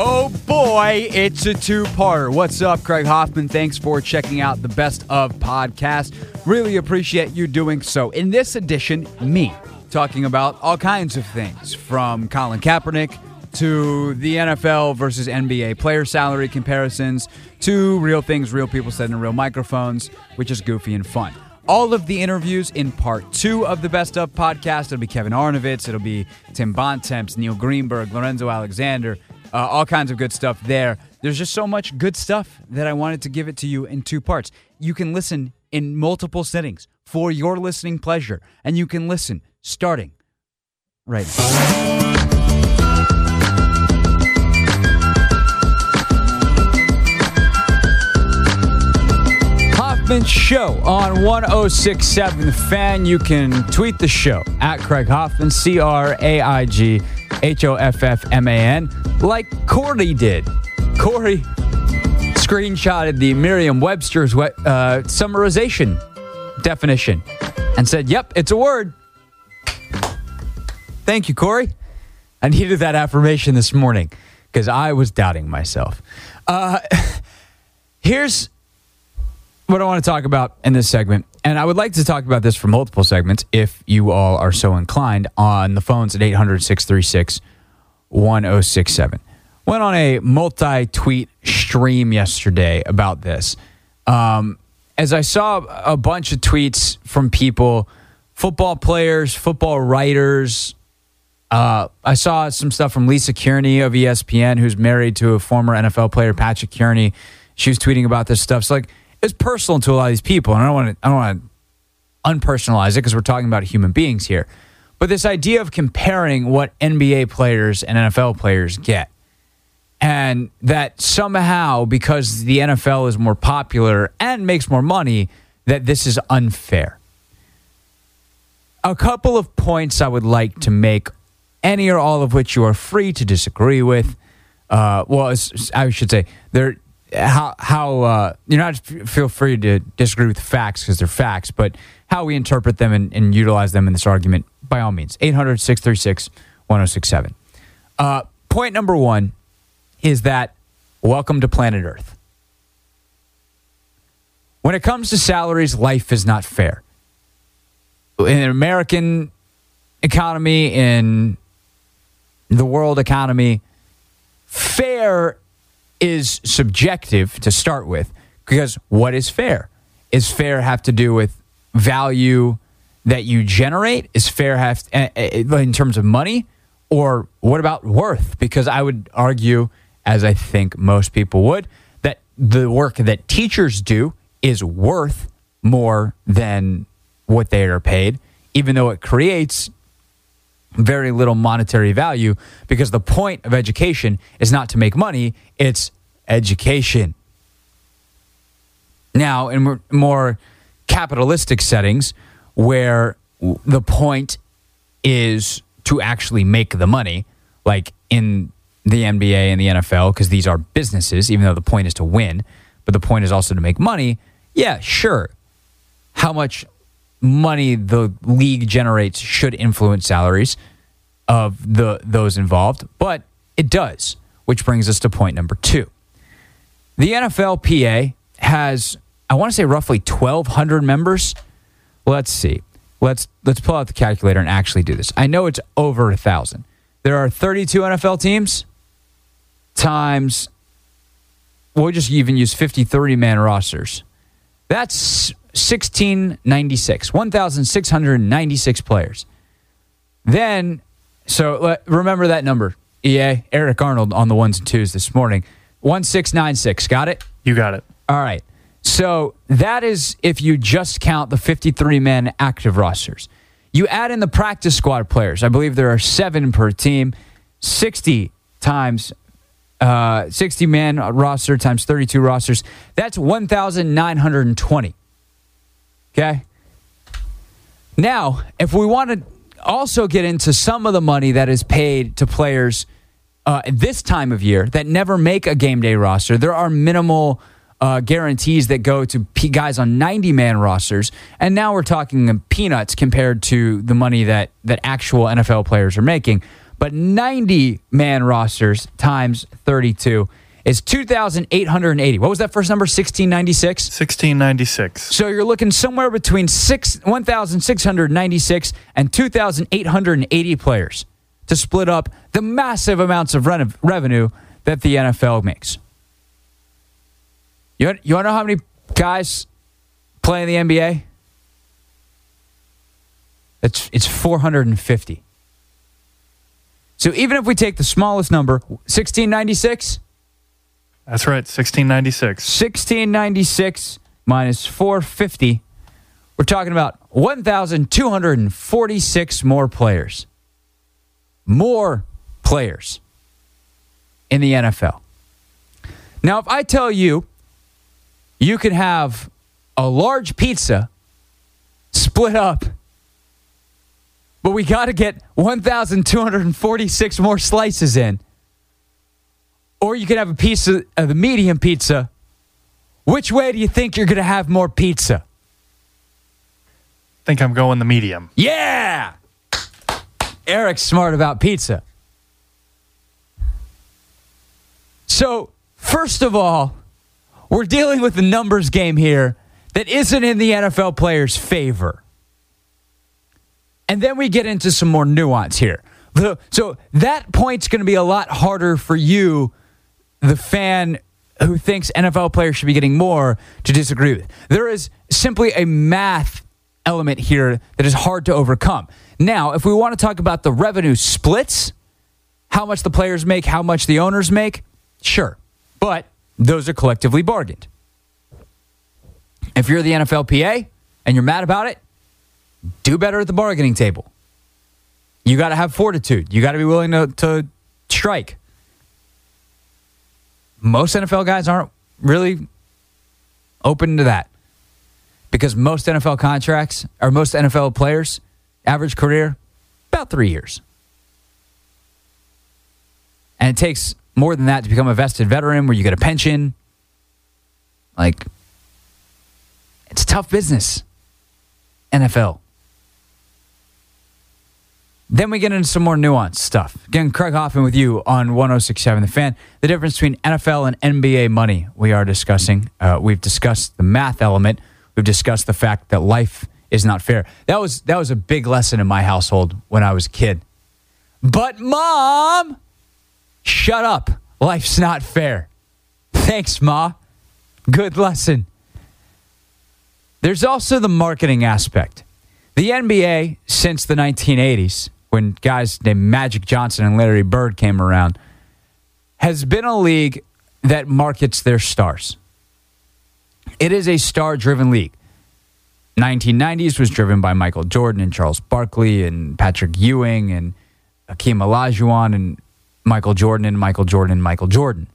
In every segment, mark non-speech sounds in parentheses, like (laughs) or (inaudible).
Oh boy, it's a two parter. What's up, Craig Hoffman? Thanks for checking out the Best of podcast. Really appreciate you doing so. In this edition, me talking about all kinds of things from Colin Kaepernick to the NFL versus NBA player salary comparisons to real things real people said in real microphones, which is goofy and fun all of the interviews in part two of the Best of podcast. It'll be Kevin Arnovitz, it'll be Tim Bontemps, Neil Greenberg, Lorenzo Alexander, uh, all kinds of good stuff there. There's just so much good stuff that I wanted to give it to you in two parts. You can listen in multiple settings for your listening pleasure, and you can listen starting right now. Show on 1067 The Fan. You can tweet the show at Craig Hoffman, C R A I G H O F F M A N, like Corey did. Corey screenshotted the Merriam Webster's uh, summarization definition and said, Yep, it's a word. Thank you, Corey. I needed that affirmation this morning because I was doubting myself. Uh, (laughs) here's what I want to talk about in this segment, and I would like to talk about this for multiple segments if you all are so inclined on the phones at 800 636 1067. Went on a multi tweet stream yesterday about this. Um, as I saw a bunch of tweets from people, football players, football writers, uh, I saw some stuff from Lisa Kerney of ESPN, who's married to a former NFL player, Patrick Kerney. She was tweeting about this stuff. So, like, it's personal to a lot of these people, and I don't want to I don't want to unpersonalize it because we're talking about human beings here. But this idea of comparing what NBA players and NFL players get, and that somehow because the NFL is more popular and makes more money, that this is unfair. A couple of points I would like to make, any or all of which you are free to disagree with. Uh, well, I should say there how how uh, you're not feel free to disagree with the facts because they're facts, but how we interpret them and, and, utilize them in this argument, by all means. 800 636 1067. Uh, point number one is that welcome to planet Earth. When it comes to salaries, life is not fair. In an American economy, in the world economy, fair is subjective to start with because what is fair? Is fair have to do with value that you generate? Is fair have to, in terms of money? Or what about worth? Because I would argue, as I think most people would, that the work that teachers do is worth more than what they are paid, even though it creates very little monetary value because the point of education is not to make money, it's education. Now, in more capitalistic settings where the point is to actually make the money, like in the NBA and the NFL, because these are businesses, even though the point is to win, but the point is also to make money. Yeah, sure. How much money the league generates should influence salaries of the those involved, but it does, which brings us to point number 2. The NFLPA has I want to say roughly 1200 members. Let's see. Let's let's pull out the calculator and actually do this. I know it's over a 1000. There are 32 NFL teams times we'll just even use 50 30 man rosters. That's 1696, 1,696 players. Then, so let, remember that number, EA, Eric Arnold on the ones and twos this morning, 1696. Got it? You got it. All right. So that is if you just count the 53 men active rosters. You add in the practice squad players. I believe there are seven per team, 60 times uh, 60 man roster times 32 rosters. That's 1,920. Okay. Now, if we want to also get into some of the money that is paid to players uh, this time of year that never make a game day roster, there are minimal uh, guarantees that go to p- guys on 90 man rosters. And now we're talking peanuts compared to the money that, that actual NFL players are making. but 90 man rosters times 32 is 2,880. What was that first number? 1696? 1696. So you're looking somewhere between six, 1,696 and 2,880 players to split up the massive amounts of revenue that the NFL makes. You, want- you want to know how many guys play in the NBA? It's, it's 450. So even if we take the smallest number, 1696, That's right, 1696. 1696 minus 450, we're talking about 1,246 more players. More players in the NFL. Now, if I tell you you can have a large pizza split up, but we got to get 1,246 more slices in, or you can have a piece of, the medium pizza. Which way do you think you're going to have more pizza? think I'm going the medium. Yeah! Eric's smart about pizza. So, first of all, we're dealing with a numbers game here that isn't in the NFL players' favor. And then we get into some more nuance here. So, that point's going to be a lot harder for you, the fan who thinks NFL players should be getting more, to disagree with. There is simply a math element here that is hard to overcome. Now, if we want to talk about the revenue splits, how much the players make, how much the owners make, sure. But those are collectively bargained. If you're the NFLPA and you're mad about it, do better at the bargaining table. You got to have fortitude. You got to be willing to, to strike. Most NFL guys aren't really open to that because most NFL contracts or most NFL players, average career, about three years. And it takes more than that to become a vested veteran where you get a pension. Like, it's tough business. NFL. Then we get into some more nuanced stuff. Again, Craig Hoffman with you on 1067 The Fan. The difference between NFL and NBA money we are discussing. Uh, we've discussed the math element. We've discussed the fact that life is not fair. That was that was a big lesson in my household when I was a kid. But mom, shut up. Life's not fair. Thanks, ma. Good lesson. There's also the marketing aspect. The NBA, since the 1980s, when guys named Magic Johnson and Larry Bird came around, has been a league that markets their stars. It is a star driven league. 1990s was driven by Michael Jordan and Charles Barkley and Patrick Ewing and Hakeem Olajuwon and Michael Jordan and Michael Jordan and Michael Jordan.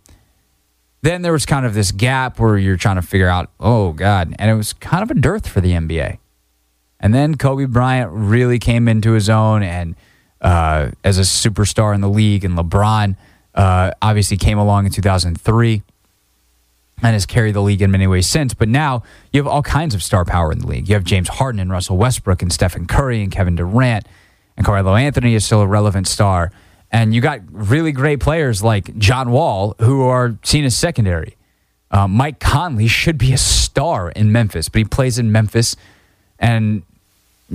Then there was kind of this gap where you're trying to figure out, oh God, and it was kind of a dearth for the NBA. And then Kobe Bryant really came into his own and uh, as a superstar in the league, and LeBron uh, obviously came along in 2003 and has carried the league in many ways since. But now you have all kinds of star power in the league. You have James Harden and Russell Westbrook and Stephen Curry and Kevin Durant and Carmelo Anthony is still a relevant star. And you got really great players like John Wall who are seen as secondary. Uh, Mike Conley should be a star in Memphis, but he plays in Memphis and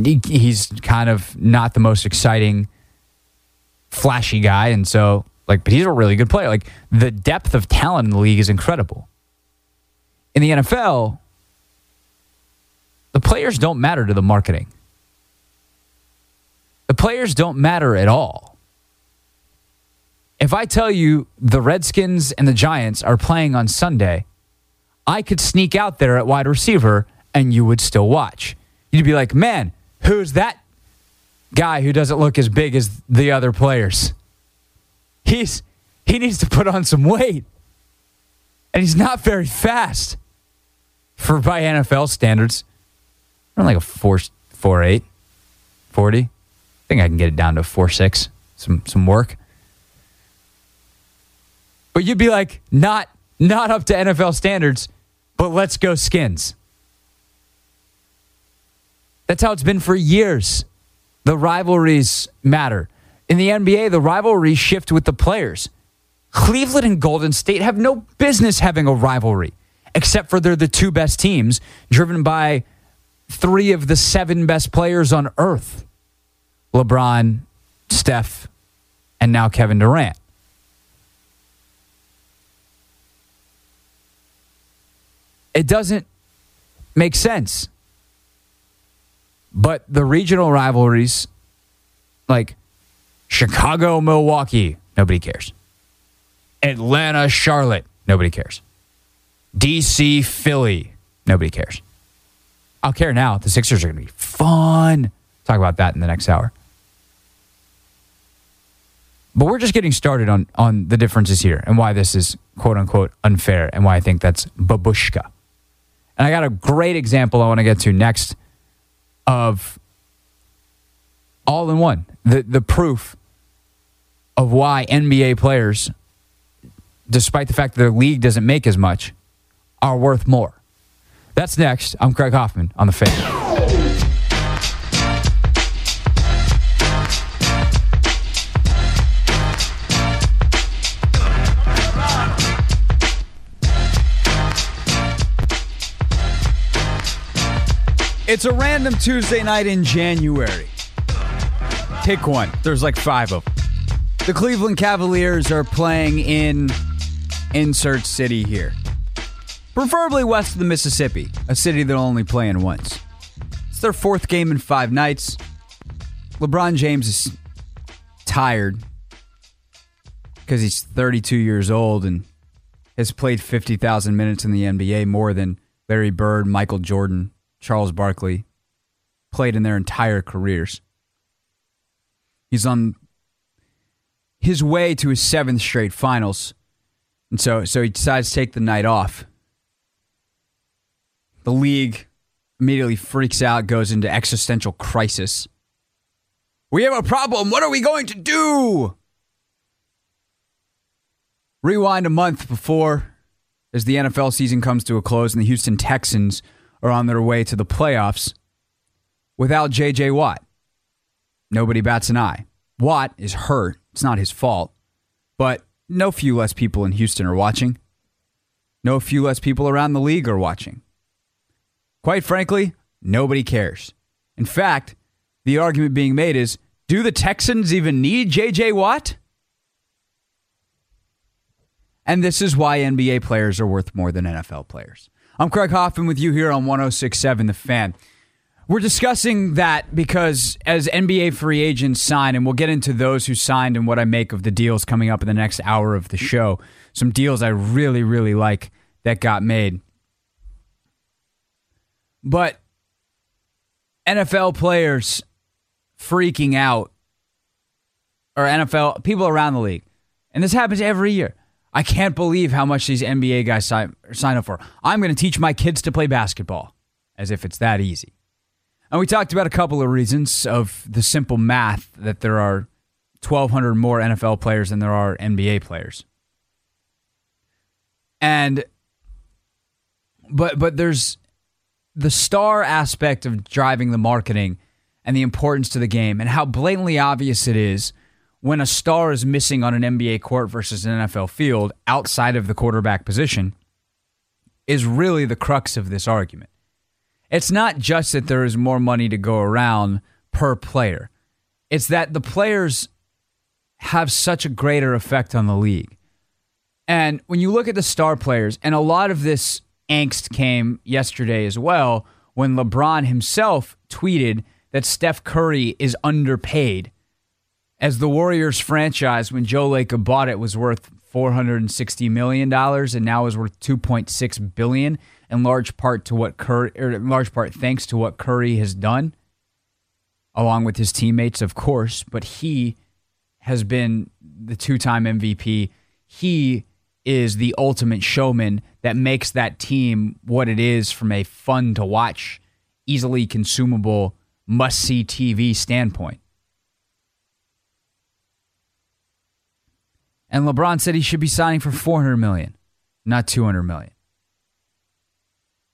he's kind of not the most exciting, flashy guy. And so, like, but he's a really good player. Like, the depth of talent in the league is incredible in the NFL, the players don't matter to the marketing. The players don't matter at all. If I tell you the Redskins and the Giants are playing on Sunday, I could sneak out there at wide receiver and you would still watch. You'd be like, man, who's that guy who doesn't look as big as the other players? He's he needs to put on some weight. And he's not very fast for by NFL standards. I'm like a four four eight, 40. I think I can get it down to four six. Some some work. But you'd be like, not not up to NFL standards, but let's go skins. That's how it's been for years. The rivalries matter. In the NBA, the rivalries shift with the players. Cleveland and Golden State have no business having a rivalry, except for they're the two best teams, driven by three of the seven best players on earth LeBron, Steph, and now Kevin Durant. It doesn't make sense. But the regional rivalries, like Chicago, Milwaukee, nobody cares. Atlanta, Charlotte, nobody cares. DC, Philly, nobody cares. I'll care now. The Sixers are going to be fun. Talk about that in the next hour. But we're just getting started on on the differences here and why this is quote unquote unfair and why I think that's babushka. And I got a great example I want to get to next of all in one. The the proof of why NBA players, despite the fact that their league doesn't make as much, are worth more. That's next. I'm Craig Hoffman on the fan. It's a random Tuesday night in January. Pick one. There's like five of them. The Cleveland Cavaliers are playing in insert city here. Preferably west of the Mississippi, a city they'll only play in once. It's their fourth game in five nights. LeBron James is tired because he's 32 years old and has played 50,000 minutes in the NBA more than Larry Bird, Michael Jordan, Charles Barkley played in their entire careers. He's on his way to his seventh straight finals. And so, so he decides to take the night off. The league immediately freaks out, goes into existential crisis. We have a problem. What are we going to do? Rewind a month before, as the NFL season comes to a close, and the Houston Texans are on their way to the playoffs without J.J. Watt. Nobody bats an eye. Watt is hurt. It's not his fault. But no few less people in Houston are watching. No few less people around the league are watching. Quite frankly, nobody cares. In fact, the argument being made is do the Texans even need J.J. Watt? And this is why NBA players are worth more than NFL players. I'm Craig Hoffman with you here on 1067 The Fan. We're discussing that because as NBA free agents sign, and we'll get into those who signed and what I make of the deals coming up in the next hour of the show. Some deals I really, really like that got made. But NFL players freaking out, or NFL people around the league, and this happens every year. I can't believe how much these NBA guys sign, sign up for. I'm going to teach my kids to play basketball, as if it's that easy. And we talked about a couple of reasons of the simple math that there are 1,200 more NFL players than there are NBA players. And, but, but there's the star aspect of driving the marketing and the importance to the game and how blatantly obvious it is when a star is missing on an NBA court versus an NFL field outside of the quarterback position is really the crux of this argument. It's not just that there is more money to go around per player, it's that the players have such a greater effect on the league. And when you look at the star players, and a lot of this angst came yesterday as well when LeBron himself tweeted that Steph Curry is underpaid as the Warriors franchise when Joe Lacob bought it was worth 460 million dollars and now is worth 2.6 billion in large part to what Curry or er, in large part thanks to what Curry has done along with his teammates of course but he has been the two-time MVP he is the ultimate showman that makes that team what it is from a fun to watch easily consumable must see TV standpoint And LeBron said he should be signing for 400 million, not 200 million.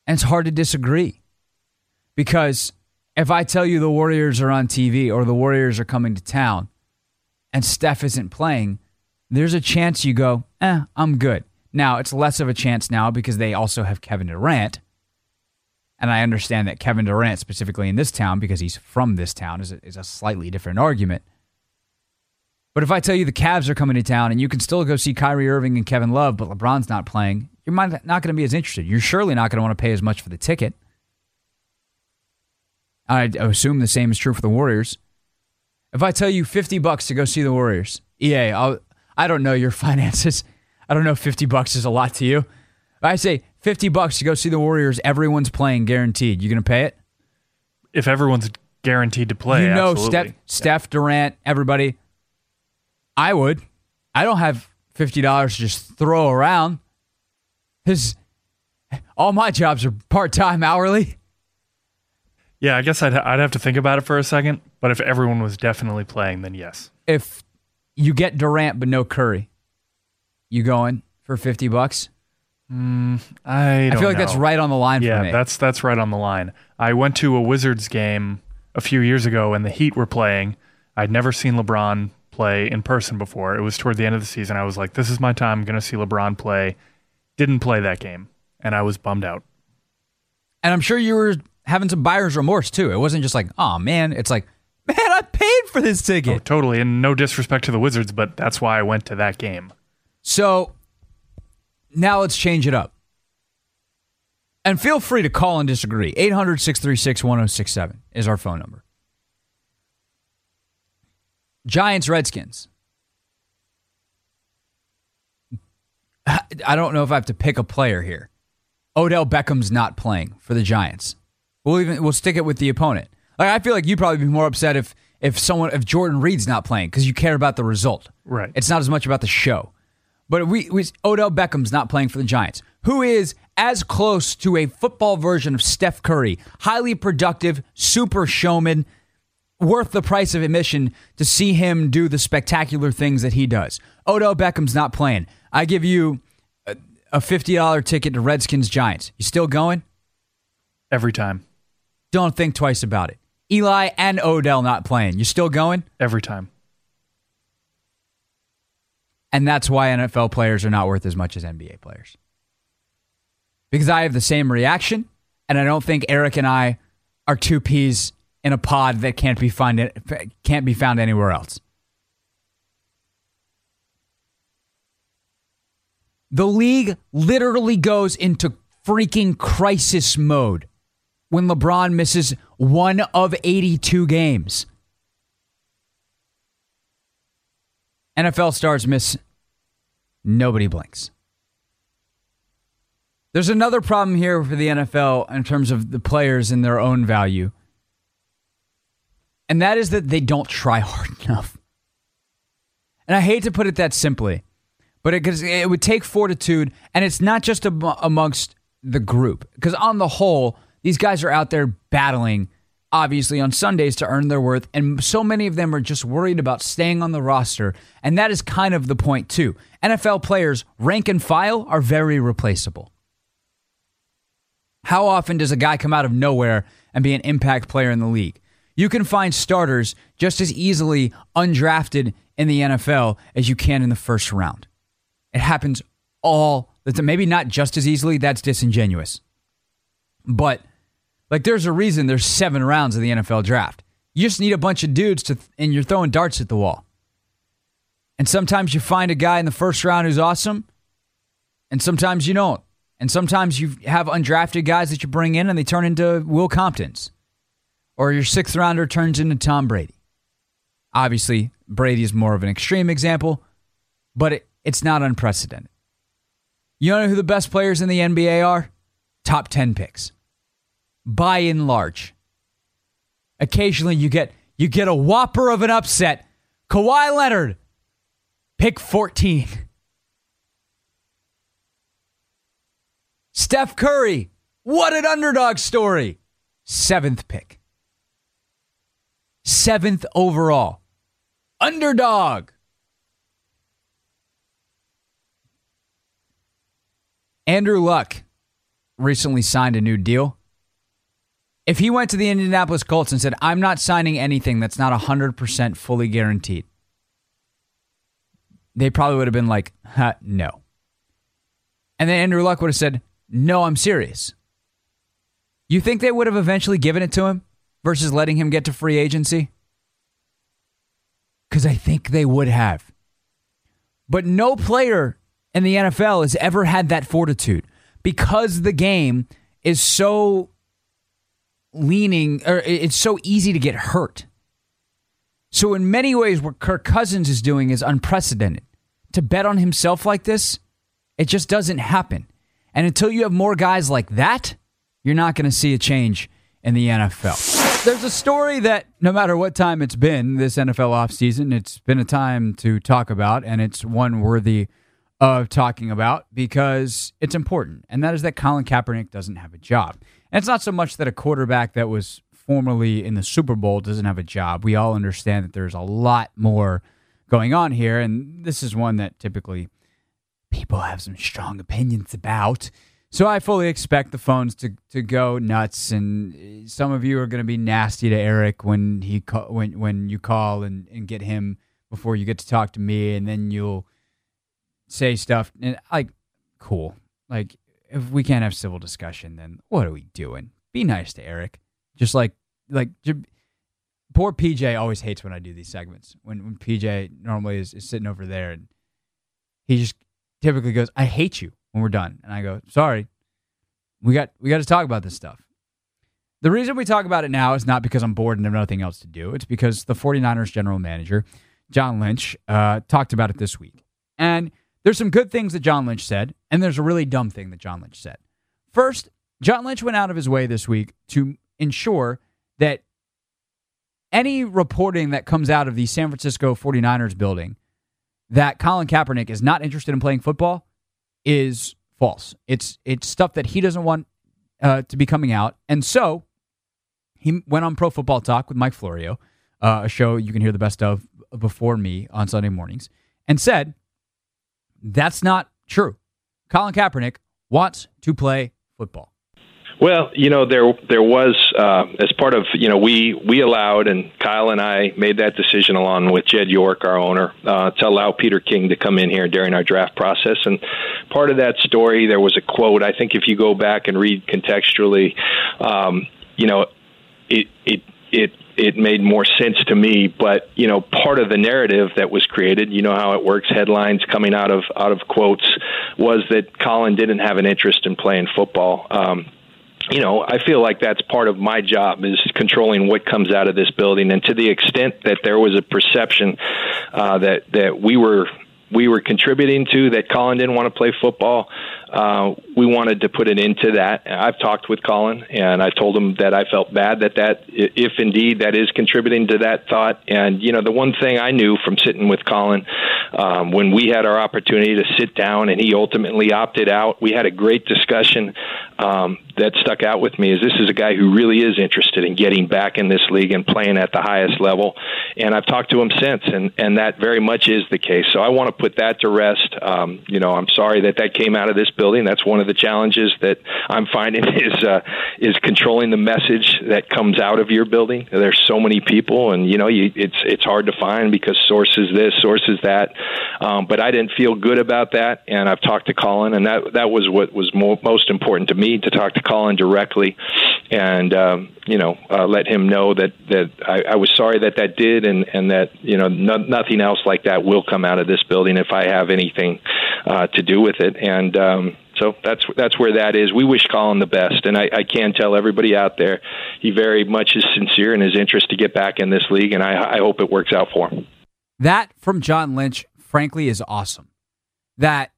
And it's hard to disagree. Because if I tell you the Warriors are on TV or the Warriors are coming to town and Steph isn't playing, there's a chance you go, eh, I'm good. Now, it's less of a chance now because they also have Kevin Durant. And I understand that Kevin Durant, specifically in this town, because he's from this town, is a, is a slightly different argument. But if I tell you the Cavs are coming to town and you can still go see Kyrie Irving and Kevin Love, but LeBron's not playing, you're not going to be as interested. You're surely not going to want to pay as much for the ticket. I assume the same is true for the Warriors. If I tell you 50 bucks to go see the Warriors, EA, I'll, I don't know your (laughs) finances. I don't know if 50 bucks is a lot to you. If I say 50 bucks to go see the Warriors, everyone's playing guaranteed. You going to pay it? If everyone's guaranteed to play, you know absolutely. Steph, Steph Durant, everybody. I would. I don't have fifty dollars to just throw around. His all my jobs are part time hourly. Yeah, I guess I'd I'd have to think about it for a second. But if everyone was definitely playing, then yes. If you get Durant but no Curry, you going for fifty bucks? Mm, I I feel like that's right on the line Yeah, for me. that's that's right on the line. I went to a Wizards game a few years ago, and the Heat were playing. I'd never seen LeBron play in person before. It was toward the end of the season. I was like, "This is my time. I'm going to see LeBron play." Didn't play that game, and I was bummed out. and I'm sure you were having some buyer's remorse too. It wasn't just like, oh man, it's like, man, I paid for this ticket. Oh, totally. And no disrespect to the Wizards, but that's why I went to that game. So now let's change it up. And feel free to call and disagree. 800 636 1067 is our phone number. Giants, Redskins. I don't know if I have to pick a player here. Odell Beckham's not playing for the Giants. We'll even we'll stick it with the opponent. Like I feel like you'd probably be more upset if if someone if Jordan Reed's not playing because you care about the result. Right. It's not as much about the show. But we, we Odell Beckham's not playing for the Giants, who is as close to a football version of Steph Curry, highly productive, super showman, worth the price of admission to see him do the spectacular things that he does. Odell Beckham's not playing. I give you a, a $50 ticket to Redskins Giants. You still going? Every time. Don't think twice about it. Eli and Odell not playing. You still going? Every time. And that's why NFL players are not worth as much as NBA players. Because I have the same reaction, and I don't think Eric and I are two peas in a pod that can't be find can't be found anywhere else. The league literally goes into freaking crisis mode when LeBron misses one of 82 games. NFL stars miss, nobody blinks. There's another problem here for the NFL in terms of the players and their own value. And that is that they don't try hard (laughs) enough. And I hate to put it that simply, but it, it would take fortitude, and it's not just am- amongst the group. Because on the whole, these guys are out there battling, obviously, on Sundays to earn their worth, and so many of them are just worried about staying on the roster. And that is kind of the point, too. NFL players, rank and file, are very replaceable. How often does a guy come out of nowhere and be an impact player in the league? You can find starters just as easily undrafted in the NFL as you can in the first round. It happens all the. Maybe not just as easily, that's disingenuous. But like there's a reason there's seven rounds of the NFL draft. You just need a bunch of dudes to and you're throwing darts at the wall. And sometimes you find a guy in the first round who's awesome, and sometimes you don't. And sometimes you have undrafted guys that you bring in and they turn into Will Comptons. Or your sixth rounder turns into Tom Brady. Obviously, Brady is more of an extreme example, but it, it's not unprecedented. You know who the best players in the NBA are? Top 10 picks. By and large. Occasionally you get you get a whopper of an upset. Kawhi Leonard, pick 14. Steph Curry, what an underdog story. Seventh pick. Seventh overall. Underdog. Andrew Luck recently signed a new deal. If he went to the Indianapolis Colts and said, I'm not signing anything that's not 100% fully guaranteed, they probably would have been like, huh, no. And then Andrew Luck would have said, no, I'm serious. You think they would have eventually given it to him versus letting him get to free agency? Because I think they would have. But no player in the NFL has ever had that fortitude because the game is so leaning, or it's so easy to get hurt. So, in many ways, what Kirk Cousins is doing is unprecedented. To bet on himself like this, it just doesn't happen. And until you have more guys like that, you're not going to see a change in the NFL. There's a story that no matter what time it's been this NFL offseason, it's been a time to talk about, and it's one worthy of talking about because it's important. And that is that Colin Kaepernick doesn't have a job. And it's not so much that a quarterback that was formerly in the Super Bowl doesn't have a job. We all understand that there's a lot more going on here. And this is one that typically people have some strong opinions about. So I fully expect the phones to, to go nuts, and eh, some of you are going to be nasty to Eric when he ca- when when you call and, and get him before you get to talk to me, and then you'll say stuff and like cool. Like if we can't have civil discussion, then what are we doing? Be nice to Eric. Just like like poor PJ always hates when I do these segments. When when PJ normally is, is sitting over there and he just typically goes, "I hate you." When we're done. And I go, sorry, we got we got to talk about this stuff. The reason we talk about it now is not because I'm bored and have nothing else to do. It's because the 49ers general manager, John Lynch, uh, talked about it this week. And there's some good things that John Lynch said, and there's a really dumb thing that John Lynch said. First, John Lynch went out of his way this week to ensure that any reporting that comes out of the San Francisco 49ers building that Colin Kaepernick is not interested in playing football is false. It's it's stuff that he doesn't want uh, to be coming out, and so he went on Pro Football Talk with Mike Florio, uh, a show you can hear the best of before me on Sunday mornings, and said that's not true. Colin Kaepernick wants to play football. Well, you know, there there was uh, as part of you know we we allowed and Kyle and I made that decision along with Jed York, our owner, uh, to allow Peter King to come in here during our draft process. And part of that story, there was a quote. I think if you go back and read contextually, um, you know, it it it it made more sense to me. But you know, part of the narrative that was created, you know how it works. Headlines coming out of out of quotes was that Colin didn't have an interest in playing football. Um, you know, I feel like that's part of my job is controlling what comes out of this building. And to the extent that there was a perception uh, that that we were we were contributing to that Colin didn't want to play football, uh, we wanted to put an end to that. I've talked with Colin, and I told him that I felt bad that that, if indeed that is contributing to that thought. And you know, the one thing I knew from sitting with Colin um, when we had our opportunity to sit down, and he ultimately opted out. We had a great discussion um, that stuck out with me. Is this is a guy who really is interested in getting back in this league and playing at the highest level. And I've talked to him since, and and that very much is the case. So I want to put that to rest. Um, you know, I'm sorry that that came out of this building. That's one of the challenges that I'm finding (laughs) is uh, is controlling the message that comes out of your building. There's so many people, and you know, you, it's it's hard to find because sources this, sources that. Um, but I didn't feel good about that, and I've talked to Colin, and that that was what was mo- most important to me to talk to Colin directly, and um, you know, uh, let him know that that I, I was sorry that that did, and and that you know no, nothing else like that will come out of this building if I have anything uh, to do with it, and. Um, so that's that's where that is. We wish Colin the best, and I, I can tell everybody out there he very much is sincere in his interest to get back in this league, and I, I hope it works out for him. That from John Lynch, frankly, is awesome. That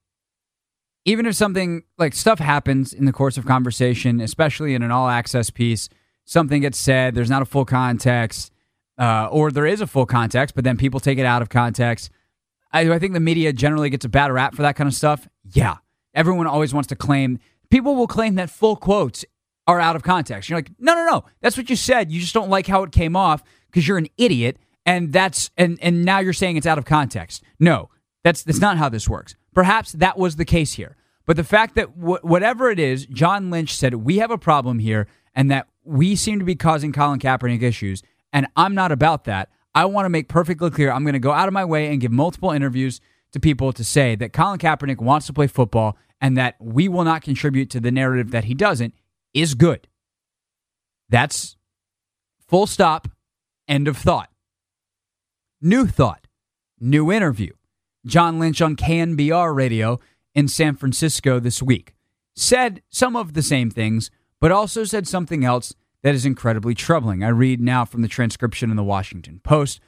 even if something like stuff happens in the course of conversation, especially in an all access piece, something gets said, there's not a full context, uh, or there is a full context, but then people take it out of context. I, I think the media generally gets a bad rap for that kind of stuff. Yeah, everyone always wants to claim people will claim that full quotes are out of context. You're like, no, no, no. That's what you said. You just don't like how it came off because you're an idiot, and that's and and now you're saying it's out of context. No, that's that's not how this works. Perhaps that was the case here, but the fact that w- whatever it is, John Lynch said we have a problem here, and that we seem to be causing Colin Kaepernick issues, and I'm not about that. I want to make perfectly clear. I'm going to go out of my way and give multiple interviews to people to say that Colin Kaepernick wants to play football and that we will not contribute to the narrative that he doesn't is good. That's full stop, end of thought. New thought, new interview. John Lynch on KNBR radio in San Francisco this week said some of the same things, but also said something else that is incredibly troubling. I read now from the transcription in the Washington Post,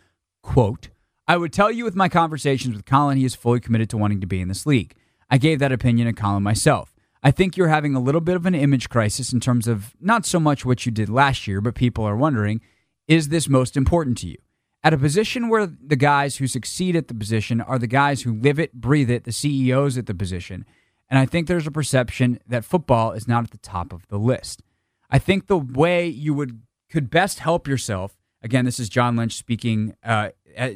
quote, I would tell you with my conversations with Colin, he is fully committed to wanting to be in this league. I gave that opinion to Colin myself. I think you're having a little bit of an image crisis in terms of not so much what you did last year, but people are wondering, is this most important to you? At a position where the guys who succeed at the position are the guys who live it, breathe it, the CEOs at the position. And I think there's a perception that football is not at the top of the list. I think the way you would could best help yourself. Again, this is John Lynch speaking, uh,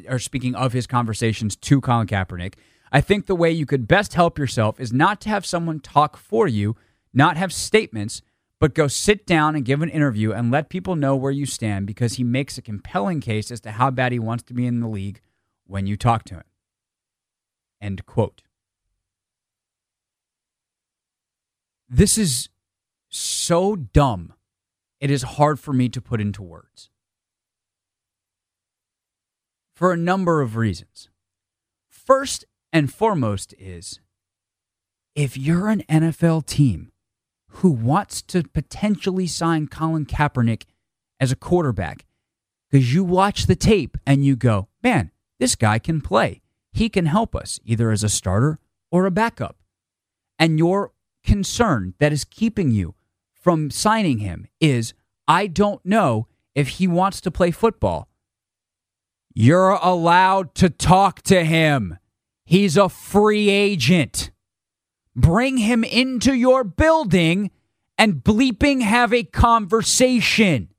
or speaking of his conversations to Colin Kaepernick. I think the way you could best help yourself is not to have someone talk for you, not have statements, but go sit down and give an interview and let people know where you stand because he makes a compelling case as to how bad he wants to be in the league when you talk to him. End quote. This is so dumb, it is hard for me to put into words. For a number of reasons. First and foremost is if you're an NFL team who wants to potentially sign Colin Kaepernick as a quarterback, because you watch the tape and you go, man, this guy can play. He can help us either as a starter or a backup. And your concern that is keeping you from signing him is I don't know if he wants to play football. You're allowed to talk to him. He's a free agent. Bring him into your building and bleeping have a conversation.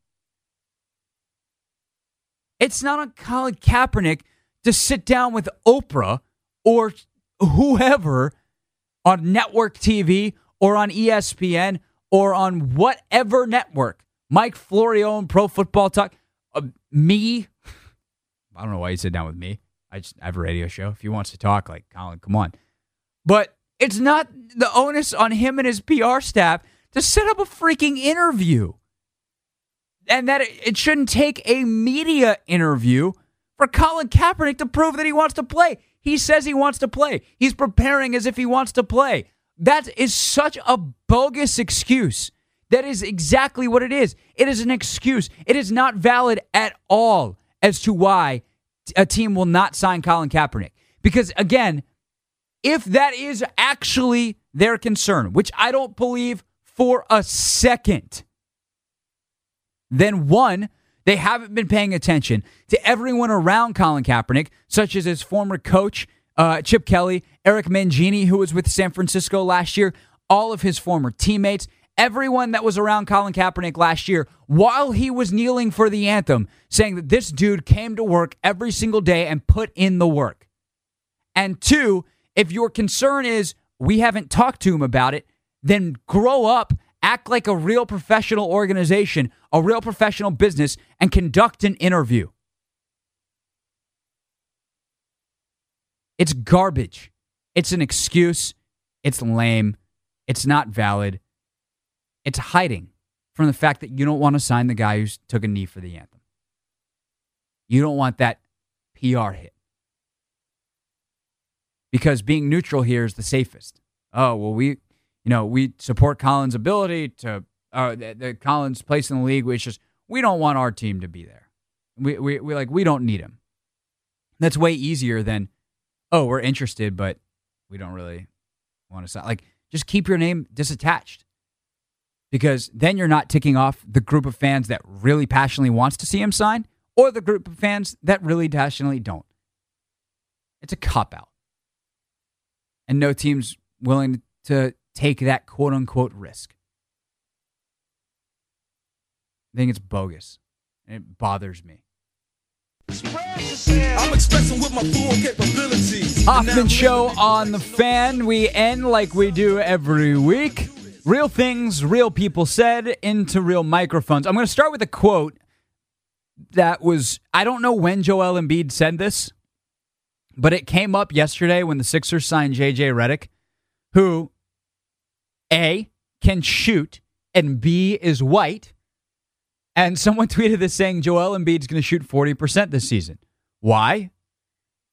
It's not on Colin Kaepernick to sit down with Oprah or whoever on network TV or on ESPN or on whatever network. Mike Florio and Pro Football Talk. Uh, me. I don't know why you sit down with me. I just I have a radio show. If he wants to talk, like Colin, come on. But it's not the onus on him and his PR staff to set up a freaking interview. And that it shouldn't take a media interview for Colin Kaepernick to prove that he wants to play. He says he wants to play. He's preparing as if he wants to play. That is such a bogus excuse. That is exactly what it is. It is an excuse. It is not valid at all as to why a team will not sign Colin Kaepernick. Because again, if that is actually their concern, which I don't believe for a second, then one, they haven't been paying attention to everyone around Colin Kaepernick, such as his former coach, uh, Chip Kelly, Eric Mangini, who was with San Francisco last year, all of his former teammates, everyone that was around Colin Kaepernick last year while he was kneeling for the anthem, saying that this dude came to work every single day and put in the work. And two, if your concern is we haven't talked to him about it, then grow up Act like a real professional organization, a real professional business, and conduct an interview. It's garbage. It's an excuse. It's lame. It's not valid. It's hiding from the fact that you don't want to sign the guy who took a knee for the anthem. You don't want that PR hit. Because being neutral here is the safest. Oh, well, we you know, we support Colin's ability to uh, the, the Colin's place in the league. Which just we don't want our team to be there. We we we like we don't need him. That's way easier than oh we're interested but we don't really want to sign. Like just keep your name disattached because then you're not ticking off the group of fans that really passionately wants to see him sign or the group of fans that really passionately don't. It's a cop out. And no team's willing to take that quote unquote risk. I think it's bogus. And it bothers me. I'm expressing with my full capabilities. Hoffman Show on the fan. We end like we do every week. Real things, real people said into real microphones. I'm going to start with a quote that was, I don't know when Joel Embiid said this, But it came up yesterday when the Sixers signed JJ Redick, who A can shoot and B is white. And someone (laughs) tweeted this saying Joel Embiid's going to shoot 40% this season. Why?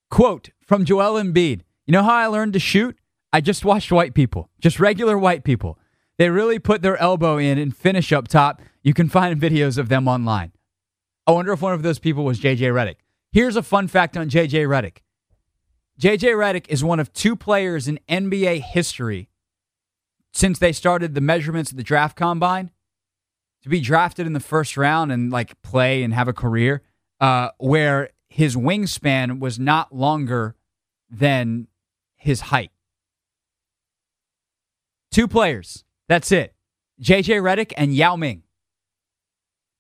Quote from Joel Embiid You know how I learned to shoot? I just watched white people, just regular white people. They really put their elbow in and finish up top. You can find videos of them online. I wonder if one of those people was JJ Redick. Here's a fun fact on JJ Redick. JJ Redick is one of two players in NBA history since they started the measurements of the draft combine to be drafted in the first round and like play and have a career uh, where his wingspan was not longer than his height. Two players. That's it. JJ Redick and Yao Ming.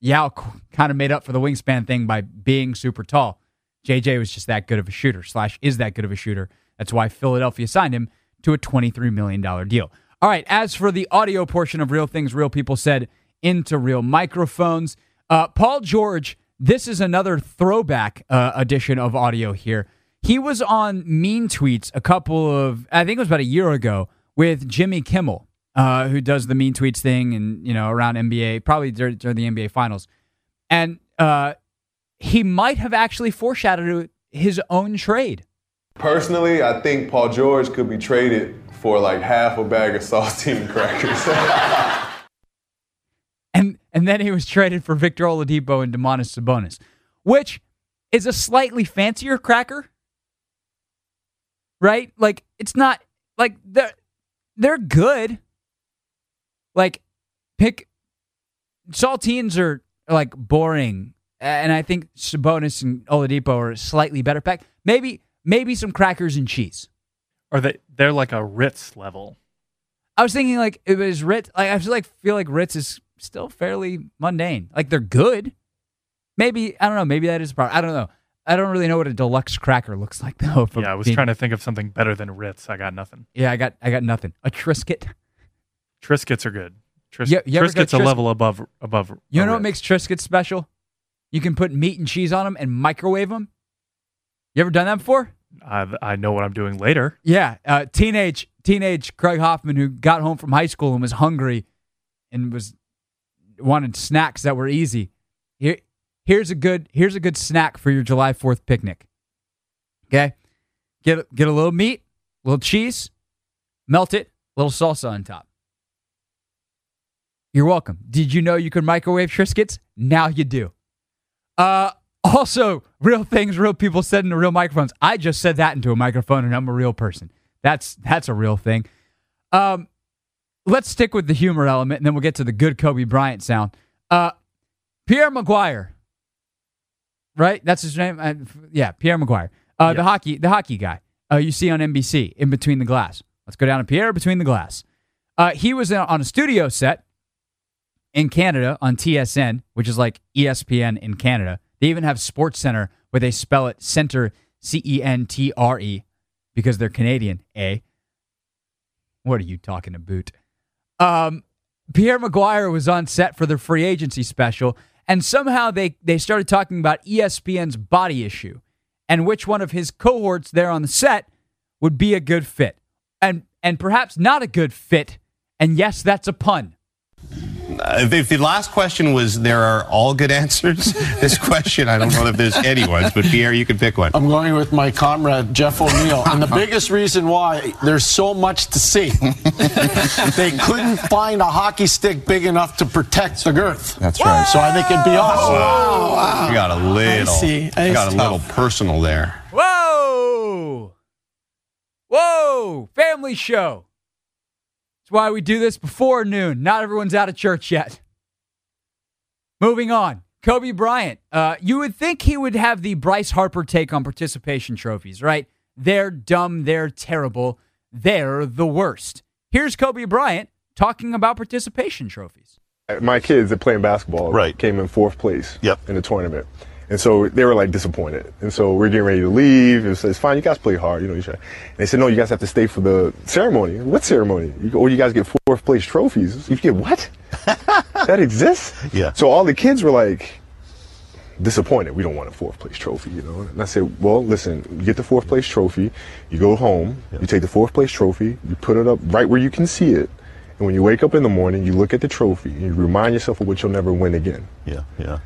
Yao kind of made up for the wingspan thing by being super tall. JJ was just that good of a shooter, slash, is that good of a shooter. That's why Philadelphia signed him to a $23 million deal. All right, as for the audio portion of Real Things Real People Said into real microphones, uh, Paul George, this is another throwback uh, edition of audio here. He was on Mean Tweets a couple of, I think it was about a year ago, with Jimmy Kimmel, uh, who does the Mean Tweets thing and, you know, around NBA, probably during, during the NBA Finals. And uh, he might have actually foreshadowed his own trade. Personally, I think Paul George could be traded for like half a bag of saltine crackers. (laughs) and and then he was traded for Victor Oladipo and Domantas Sabonis, which is a slightly fancier cracker, right? Like it's not like they're they're good. Like pick saltines are like boring, and I think Sabonis and Oladipo are slightly better pack. Maybe maybe some crackers and cheese. Or they they're like a Ritz level. I was thinking like it was Ritz. Like I feel like feel like Ritz is still fairly mundane. Like they're good. Maybe I don't know. Maybe that is a problem. I don't know. I don't really know what a deluxe cracker looks like (laughs) though. Yeah, I was being, trying to think of something better than Ritz. I got nothing. Yeah, I got I got nothing. A Triscuit. Triscuits are good. Tris- You- you Triscuits a Tris- level above above. You a know what makes Triscuits special? You can put meat and cheese on them and microwave them. You ever done that before? I I know what I'm doing later. Yeah, uh, teenage teenage Craig Hoffman who got home from high school and was hungry and was wanted snacks that were easy. Here, here's a good here's a good snack for your July Fourth picnic. Okay, get get a little meat, a little cheese, melt it, a little salsa on top. You're welcome. Did you know you could microwave Triscuits? Now you do. Uh, also, real things, real people said into real microphones. I just said that into a microphone, and I'm a real person. That's that's a real thing. Um, let's stick with the humor element, and then we'll get to the good Kobe Bryant sound. Uh, Pierre McGuire, right? That's his name. Uh, yeah, Pierre McGuire, uh, the hockey, the hockey guy. Uh, you see on NBC in between the glass. Let's go down to Pierre between the glass. Uh, he was on a studio set in Canada on TSN, which is like ESPN in Canada. They even have Sports Center where they spell it center C E N T R E because they're Canadian. eh? What are you talking about? Um, Pierre McGuire was on set for the free agency special, and somehow they they started talking about ESPN's body issue and which one of his cohorts there on the set would be a good fit, and and perhaps not a good fit. And yes, that's a pun. Uh, if, if the last question was there are all good (laughs) answers, this question I don't know if there's any ones, but Pierre, you can pick one. I'm going with my comrade Jeff O'Neill. And the biggest reason why there's so much to see. (laughs) they couldn't find a hockey stick big enough to protect the girth. That's right. So I think it'd be awesome. Wow! You got a little, see. you got a little personal there. Whoa! Whoa! Family show. That's why we do this before noon. Not everyone's out of church yet. Moving on. Kobe Bryant. Uh, you would think he would have the Bryce Harper take on participation trophies, right? They're dumb. They're terrible. They're the worst. Here's Kobe Bryant talking about participation trophies. My kids that playing basketball Right. came in fourth place Yep. in the tournament. And so they were like disappointed. And so we're getting ready to leave. It says, fine, you guys play hard. You know, you should. And they said, no, you guys have to stay for the ceremony. What ceremony? You, or oh, you guys get fourth place trophies. You get what? (laughs) that exists? Yeah. So all the kids were like, disappointed. We don't want a fourth place trophy, you know. And I said, well, listen, you get the fourth place trophy, you go home, you take the fourth place trophy, you put it up right where you can see it, and when you wake up in the morning, you look at the trophy and you remind yourself of what you'll never win again. Yeah, yeah.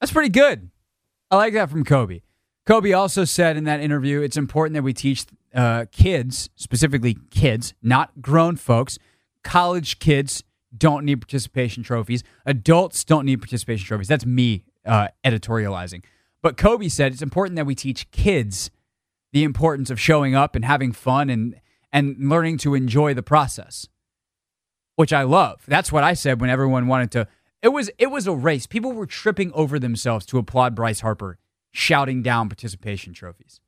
That's pretty good. I like that from Kobe. Kobe also said in that interview it's important that we teach uh, kids, specifically kids, not grown folks, college kids don't need participation trophies. Adults don't need participation trophies. That's me uh, editorializing. But Kobe said it's important that we teach kids the importance of showing up and having fun and and learning to enjoy the process, which I love. That's what I said when everyone wanted to. It was it was a race. People were tripping over themselves to applaud Bryce Harper, shouting down participation trophies.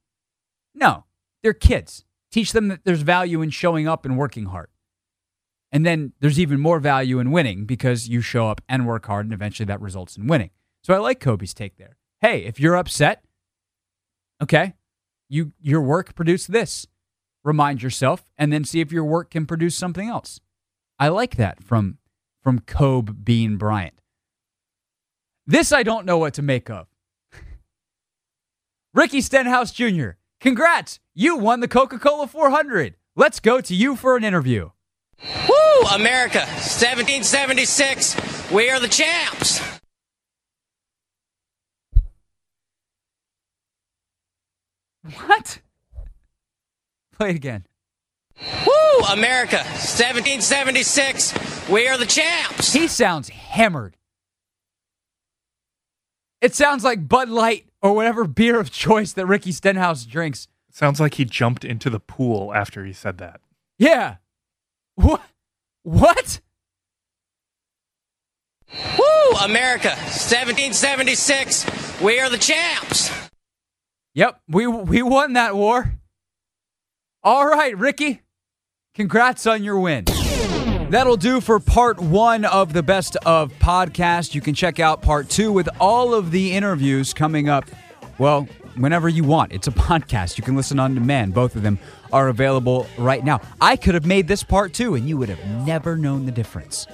No, they're kids. Teach them that there's value in showing up and working hard. And then there's even more value in winning because you show up and work hard, and eventually that results in winning. So I like Kobe's take there. Hey, if you're upset, okay, you your work produced this. Remind yourself, and then see if your work can produce something else. I like that from from Kobe Bean Bryant. This I don't know what to make of. (laughs) Ricky Stenhouse Jr. Congrats, you won the Coca Cola 400. Let's go to you for an interview. Woo! America, 1776. We are the champs. What? Play it again. Woo! America, 1776. We are the champs. He sounds hammered. It sounds like Bud Light or whatever beer of choice that Ricky Stenhouse drinks. Sounds like he jumped into the pool after he said that. Yeah. What? What? Woo! America, 1776. We are the champs. Yep, we we won that war. All right, Ricky. Congrats on your win. That'll do for part one of the best of podcast. You can check out part two with all of the interviews coming up. Well, whenever you want. It's a (laughs) podcast. You can listen on demand. Both of them are available right now. I could have made this part two, and you would have never known the difference.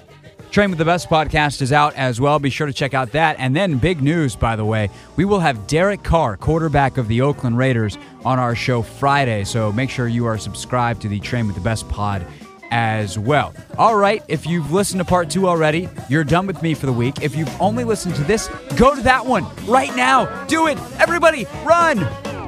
Train with the Best podcast is out as well. Be sure to check out that. And then, big news, by the way, we will have Derek Carr, quarterback of the Oakland Raiders, on our show Friday. So make sure you are subscribed to the Train with the Best pod as well. All right, if you've listened to part two already, you're done with me for the week. If you've only listened to this, go to that one right now. Do it. Everybody, run.